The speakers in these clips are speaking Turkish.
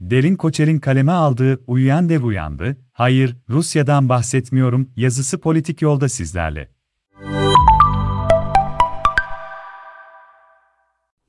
Derin Koçer'in kaleme aldığı Uyuyan Dev Uyandı, Hayır, Rusya'dan bahsetmiyorum yazısı politik yolda sizlerle.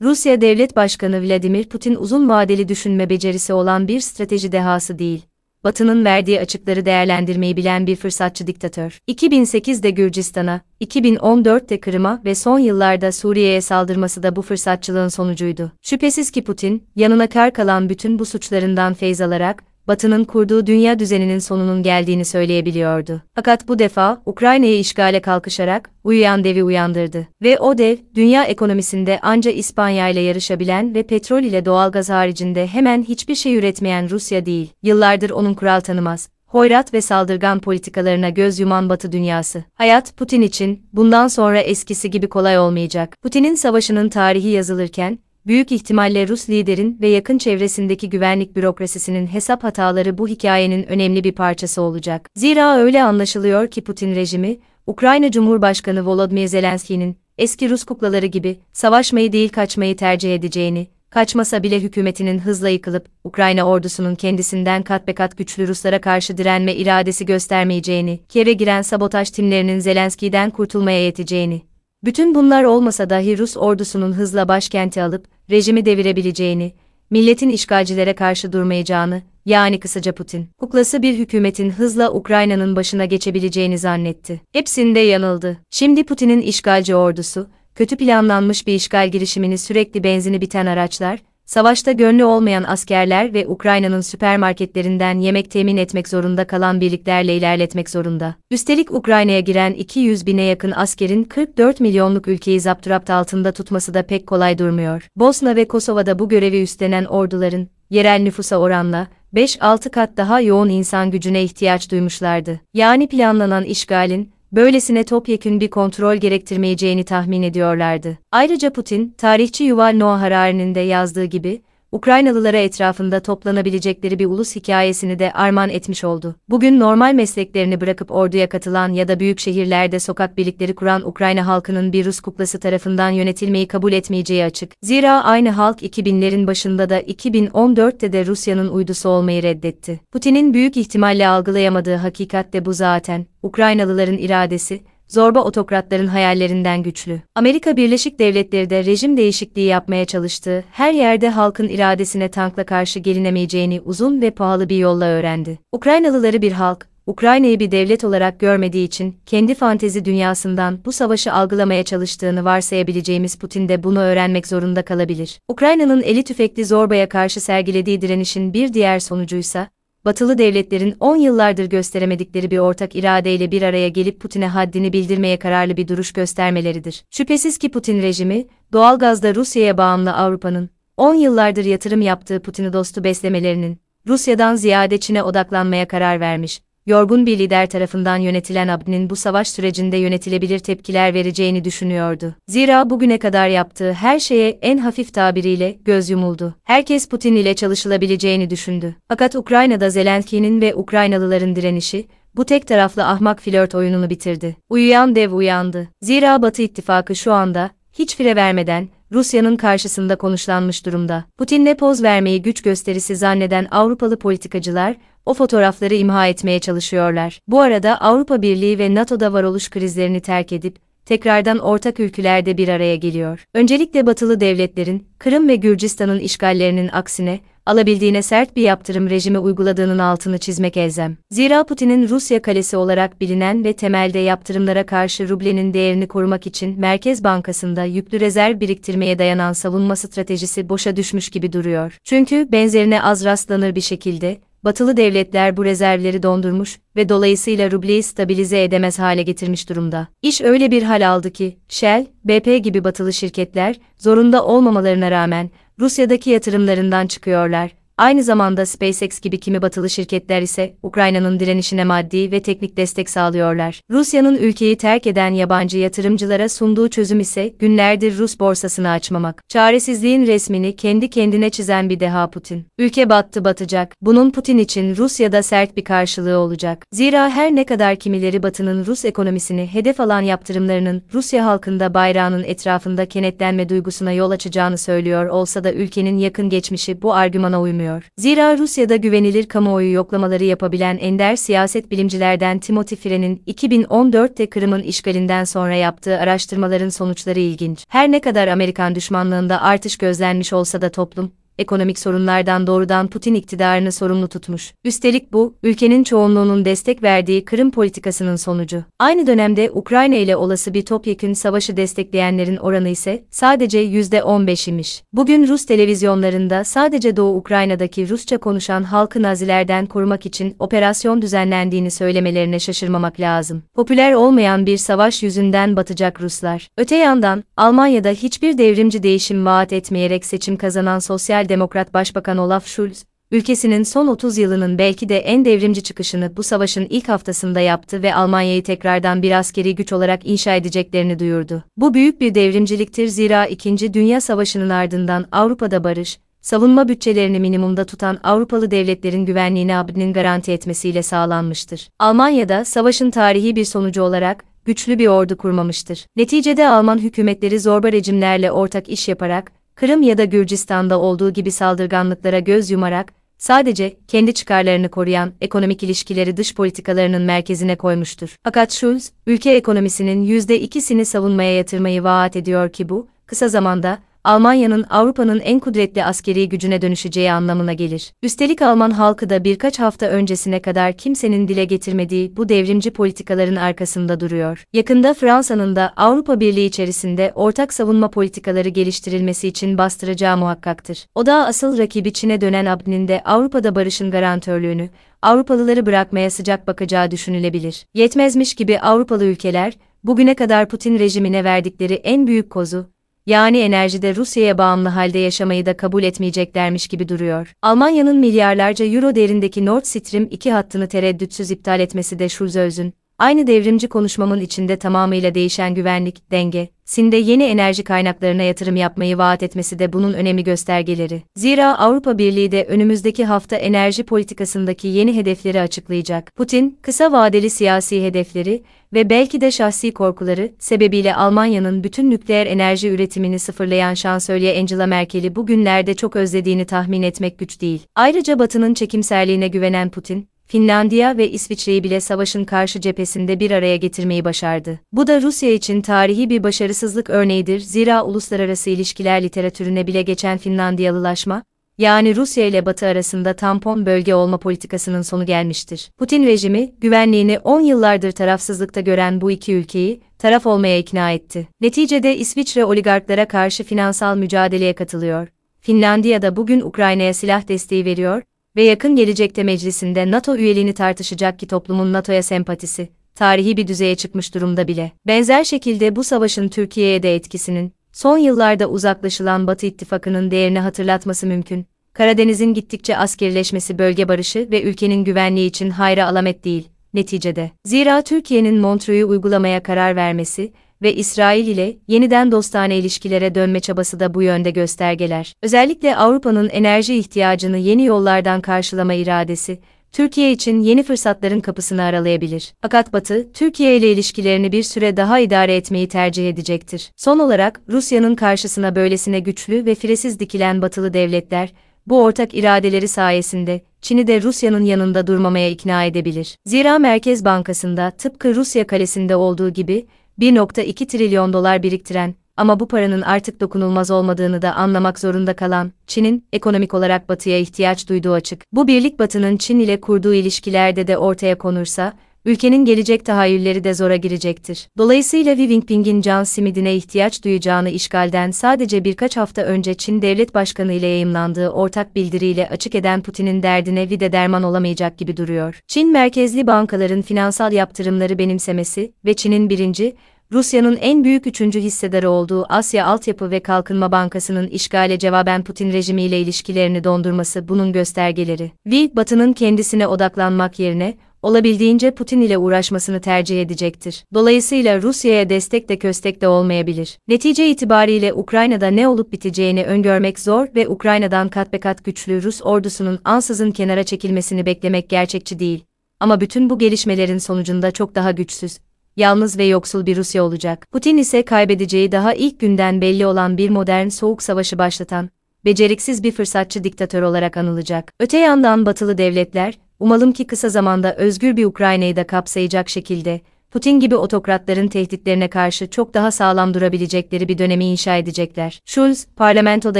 Rusya Devlet Başkanı Vladimir Putin uzun vadeli düşünme becerisi olan bir strateji dehası değil. Batı'nın verdiği açıkları değerlendirmeyi bilen bir fırsatçı diktatör. 2008'de Gürcistan'a, 2014'te Kırım'a ve son yıllarda Suriye'ye saldırması da bu fırsatçılığın sonucuydu. Şüphesiz ki Putin, yanına kar kalan bütün bu suçlarından feyz alarak, Batı'nın kurduğu dünya düzeninin sonunun geldiğini söyleyebiliyordu. Fakat bu defa Ukrayna'yı işgale kalkışarak uyuyan devi uyandırdı. Ve o dev, dünya ekonomisinde anca İspanya ile yarışabilen ve petrol ile doğalgaz haricinde hemen hiçbir şey üretmeyen Rusya değil. Yıllardır onun kural tanımaz, hoyrat ve saldırgan politikalarına göz yuman Batı dünyası. Hayat Putin için bundan sonra eskisi gibi kolay olmayacak. Putin'in savaşının tarihi yazılırken büyük ihtimalle Rus liderin ve yakın çevresindeki güvenlik bürokrasisinin hesap hataları bu hikayenin önemli bir parçası olacak. Zira öyle anlaşılıyor ki Putin rejimi, Ukrayna Cumhurbaşkanı Volodymyr Zelenski'nin eski Rus kuklaları gibi savaşmayı değil kaçmayı tercih edeceğini, kaçmasa bile hükümetinin hızla yıkılıp Ukrayna ordusunun kendisinden kat be kat güçlü Ruslara karşı direnme iradesi göstermeyeceğini, Kiev'e giren sabotaj timlerinin Zelenski'den kurtulmaya yeteceğini, bütün bunlar olmasa dahi Rus ordusunun hızla başkenti alıp rejimi devirebileceğini, milletin işgalcilere karşı durmayacağını, yani kısaca Putin, kuklası bir hükümetin hızla Ukrayna'nın başına geçebileceğini zannetti. Hepsinde yanıldı. Şimdi Putin'in işgalci ordusu, kötü planlanmış bir işgal girişimini sürekli benzini biten araçlar, savaşta gönlü olmayan askerler ve Ukrayna'nın süpermarketlerinden yemek temin etmek zorunda kalan birliklerle ilerletmek zorunda. Üstelik Ukrayna'ya giren 200 bine yakın askerin 44 milyonluk ülkeyi zapturapt altında tutması da pek kolay durmuyor. Bosna ve Kosova'da bu görevi üstlenen orduların, yerel nüfusa oranla, 5-6 kat daha yoğun insan gücüne ihtiyaç duymuşlardı. Yani planlanan işgalin, böylesine topyekün bir kontrol gerektirmeyeceğini tahmin ediyorlardı. Ayrıca Putin, tarihçi Yuval Noah Harari'nin de yazdığı gibi, Ukraynalılara etrafında toplanabilecekleri bir ulus hikayesini de armağan etmiş oldu. Bugün normal mesleklerini bırakıp orduya katılan ya da büyük şehirlerde sokak birlikleri kuran Ukrayna halkının bir Rus kuklası tarafından yönetilmeyi kabul etmeyeceği açık. Zira aynı halk 2000'lerin başında da 2014'te de Rusya'nın uydusu olmayı reddetti. Putin'in büyük ihtimalle algılayamadığı hakikat de bu zaten. Ukraynalıların iradesi, zorba otokratların hayallerinden güçlü. Amerika Birleşik Devletleri de rejim değişikliği yapmaya çalıştığı, her yerde halkın iradesine tankla karşı gelinemeyeceğini uzun ve pahalı bir yolla öğrendi. Ukraynalıları bir halk, Ukrayna'yı bir devlet olarak görmediği için kendi fantezi dünyasından bu savaşı algılamaya çalıştığını varsayabileceğimiz Putin de bunu öğrenmek zorunda kalabilir. Ukrayna'nın eli tüfekli zorbaya karşı sergilediği direnişin bir diğer sonucuysa batılı devletlerin 10 yıllardır gösteremedikleri bir ortak iradeyle bir araya gelip Putin'e haddini bildirmeye kararlı bir duruş göstermeleridir. Şüphesiz ki Putin rejimi, doğalgazda Rusya'ya bağımlı Avrupa'nın, 10 yıllardır yatırım yaptığı Putin'i dostu beslemelerinin, Rusya'dan ziyade Çin'e odaklanmaya karar vermiş yorgun bir lider tarafından yönetilen Abdi'nin bu savaş sürecinde yönetilebilir tepkiler vereceğini düşünüyordu. Zira bugüne kadar yaptığı her şeye en hafif tabiriyle göz yumuldu. Herkes Putin ile çalışılabileceğini düşündü. Fakat Ukrayna'da Zelenski'nin ve Ukraynalıların direnişi, bu tek taraflı ahmak flört oyununu bitirdi. Uyuyan dev uyandı. Zira Batı ittifakı şu anda, hiç fire vermeden, Rusya'nın karşısında konuşlanmış durumda. Putin'le poz vermeyi güç gösterisi zanneden Avrupalı politikacılar, o fotoğrafları imha etmeye çalışıyorlar. Bu arada Avrupa Birliği ve NATO'da varoluş krizlerini terk edip, tekrardan ortak ülkelerde bir araya geliyor. Öncelikle batılı devletlerin, Kırım ve Gürcistan'ın işgallerinin aksine, alabildiğine sert bir yaptırım rejimi uyguladığının altını çizmek elzem. Zira Putin'in Rusya kalesi olarak bilinen ve temelde yaptırımlara karşı rublenin değerini korumak için Merkez Bankası'nda yüklü rezerv biriktirmeye dayanan savunma stratejisi boşa düşmüş gibi duruyor. Çünkü benzerine az rastlanır bir şekilde, batılı devletler bu rezervleri dondurmuş ve dolayısıyla rubleyi stabilize edemez hale getirmiş durumda. İş öyle bir hal aldı ki, Shell, BP gibi batılı şirketler, zorunda olmamalarına rağmen, Rusya'daki yatırımlarından çıkıyorlar Aynı zamanda SpaceX gibi kimi batılı şirketler ise Ukrayna'nın direnişine maddi ve teknik destek sağlıyorlar. Rusya'nın ülkeyi terk eden yabancı yatırımcılara sunduğu çözüm ise günlerdir Rus borsasını açmamak. Çaresizliğin resmini kendi kendine çizen bir deha Putin. Ülke battı batacak. Bunun Putin için Rusya'da sert bir karşılığı olacak. Zira her ne kadar kimileri Batı'nın Rus ekonomisini hedef alan yaptırımlarının Rusya halkında bayrağının etrafında kenetlenme duygusuna yol açacağını söylüyor olsa da ülkenin yakın geçmişi bu argümana uymuyor bulunuyor. Zira Rusya'da güvenilir kamuoyu yoklamaları yapabilen ender siyaset bilimcilerden Timothy Frene'in 2014'te Kırım'ın işgalinden sonra yaptığı araştırmaların sonuçları ilginç. Her ne kadar Amerikan düşmanlığında artış gözlenmiş olsa da toplum, ekonomik sorunlardan doğrudan Putin iktidarını sorumlu tutmuş. Üstelik bu, ülkenin çoğunluğunun destek verdiği Kırım politikasının sonucu. Aynı dönemde Ukrayna ile olası bir topyekün savaşı destekleyenlerin oranı ise sadece %15 imiş. Bugün Rus televizyonlarında sadece Doğu Ukrayna'daki Rusça konuşan halkı Nazilerden korumak için operasyon düzenlendiğini söylemelerine şaşırmamak lazım. Popüler olmayan bir savaş yüzünden batacak Ruslar. Öte yandan, Almanya'da hiçbir devrimci değişim vaat etmeyerek seçim kazanan sosyal Demokrat Başbakan Olaf Scholz, ülkesinin son 30 yılının belki de en devrimci çıkışını bu savaşın ilk haftasında yaptı ve Almanya'yı tekrardan bir askeri güç olarak inşa edeceklerini duyurdu. Bu büyük bir devrimciliktir zira 2. Dünya Savaşı'nın ardından Avrupa'da barış, savunma bütçelerini minimumda tutan Avrupalı devletlerin güvenliğini ABD'nin garanti etmesiyle sağlanmıştır. Almanya'da savaşın tarihi bir sonucu olarak güçlü bir ordu kurmamıştır. Neticede Alman hükümetleri zorba rejimlerle ortak iş yaparak Kırım ya da Gürcistan'da olduğu gibi saldırganlıklara göz yumarak, sadece kendi çıkarlarını koruyan ekonomik ilişkileri dış politikalarının merkezine koymuştur. Fakat Schulz, ülke ekonomisinin %2'sini savunmaya yatırmayı vaat ediyor ki bu, kısa zamanda, Almanya'nın Avrupa'nın en kudretli askeri gücüne dönüşeceği anlamına gelir. Üstelik Alman halkı da birkaç hafta öncesine kadar kimsenin dile getirmediği bu devrimci politikaların arkasında duruyor. Yakında Fransa'nın da Avrupa Birliği içerisinde ortak savunma politikaları geliştirilmesi için bastıracağı muhakkaktır. O da asıl rakibi Çin'e dönen Abd'nin de Avrupa'da barışın garantörlüğünü, Avrupalıları bırakmaya sıcak bakacağı düşünülebilir. Yetmezmiş gibi Avrupalı ülkeler, bugüne kadar Putin rejimine verdikleri en büyük kozu, yani enerjide Rusya'ya bağımlı halde yaşamayı da kabul etmeyeceklermiş gibi duruyor. Almanya'nın milyarlarca euro değerindeki Nord Stream 2 hattını tereddütsüz iptal etmesi de Schulz'ün, aynı devrimci konuşmamın içinde tamamıyla değişen güvenlik, denge, Sinde yeni enerji kaynaklarına yatırım yapmayı vaat etmesi de bunun önemli göstergeleri. Zira Avrupa Birliği de önümüzdeki hafta enerji politikasındaki yeni hedefleri açıklayacak. Putin, kısa vadeli siyasi hedefleri ve belki de şahsi korkuları sebebiyle Almanya'nın bütün nükleer enerji üretimini sıfırlayan şansölye Angela Merkel'i bugünlerde çok özlediğini tahmin etmek güç değil. Ayrıca Batı'nın çekimserliğine güvenen Putin, Finlandiya ve İsviçre'yi bile savaşın karşı cephesinde bir araya getirmeyi başardı. Bu da Rusya için tarihi bir başarısızlık örneğidir zira uluslararası ilişkiler literatürüne bile geçen Finlandiyalılaşma, yani Rusya ile Batı arasında tampon bölge olma politikasının sonu gelmiştir. Putin rejimi, güvenliğini 10 yıllardır tarafsızlıkta gören bu iki ülkeyi, taraf olmaya ikna etti. Neticede İsviçre oligarklara karşı finansal mücadeleye katılıyor. Finlandiya da bugün Ukrayna'ya silah desteği veriyor ve yakın gelecekte meclisinde NATO üyeliğini tartışacak ki toplumun NATO'ya sempatisi, tarihi bir düzeye çıkmış durumda bile. Benzer şekilde bu savaşın Türkiye'ye de etkisinin, son yıllarda uzaklaşılan Batı ittifakının değerini hatırlatması mümkün. Karadeniz'in gittikçe askerleşmesi bölge barışı ve ülkenin güvenliği için hayra alamet değil, neticede. Zira Türkiye'nin Montreux'u uygulamaya karar vermesi, ve İsrail ile yeniden dostane ilişkilere dönme çabası da bu yönde göstergeler. Özellikle Avrupa'nın enerji ihtiyacını yeni yollardan karşılama iradesi, Türkiye için yeni fırsatların kapısını aralayabilir. Fakat Batı, Türkiye ile ilişkilerini bir süre daha idare etmeyi tercih edecektir. Son olarak, Rusya'nın karşısına böylesine güçlü ve firesiz dikilen batılı devletler, bu ortak iradeleri sayesinde, Çin'i de Rusya'nın yanında durmamaya ikna edebilir. Zira Merkez Bankası'nda tıpkı Rusya kalesinde olduğu gibi, 1.2 trilyon dolar biriktiren ama bu paranın artık dokunulmaz olmadığını da anlamak zorunda kalan Çin'in ekonomik olarak Batı'ya ihtiyaç duyduğu açık. Bu birlik Batı'nın Çin ile kurduğu ilişkilerde de ortaya konursa, ülkenin gelecek tahayyülleri de zora girecektir. Dolayısıyla Xi Jinping'in can simidine ihtiyaç duyacağını işgalden sadece birkaç hafta önce Çin Devlet Başkanı ile yayımlandığı ortak bildiriyle açık eden Putin'in derdine vide derman olamayacak gibi duruyor. Çin merkezli bankaların finansal yaptırımları benimsemesi ve Çin'in birinci, Rusya'nın en büyük üçüncü hissedarı olduğu Asya Altyapı ve Kalkınma Bankası'nın işgale cevaben Putin rejimiyle ilişkilerini dondurması bunun göstergeleri. Vi, Batı'nın kendisine odaklanmak yerine, olabildiğince Putin ile uğraşmasını tercih edecektir. Dolayısıyla Rusya'ya destek de köstek de olmayabilir. Netice itibariyle Ukrayna'da ne olup biteceğini öngörmek zor ve Ukrayna'dan kat be kat güçlü Rus ordusunun ansızın kenara çekilmesini beklemek gerçekçi değil. Ama bütün bu gelişmelerin sonucunda çok daha güçsüz, yalnız ve yoksul bir Rusya olacak. Putin ise kaybedeceği daha ilk günden belli olan bir modern soğuk savaşı başlatan, beceriksiz bir fırsatçı diktatör olarak anılacak. Öte yandan batılı devletler, umalım ki kısa zamanda özgür bir Ukrayna'yı da kapsayacak şekilde, Putin gibi otokratların tehditlerine karşı çok daha sağlam durabilecekleri bir dönemi inşa edecekler. Schulz, parlamentoda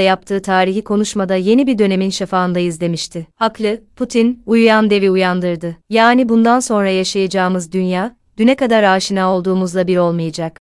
yaptığı tarihi konuşmada yeni bir dönemin şafağındayız demişti. Haklı, Putin, uyuyan devi uyandırdı. Yani bundan sonra yaşayacağımız dünya, düne kadar aşina olduğumuzla bir olmayacak.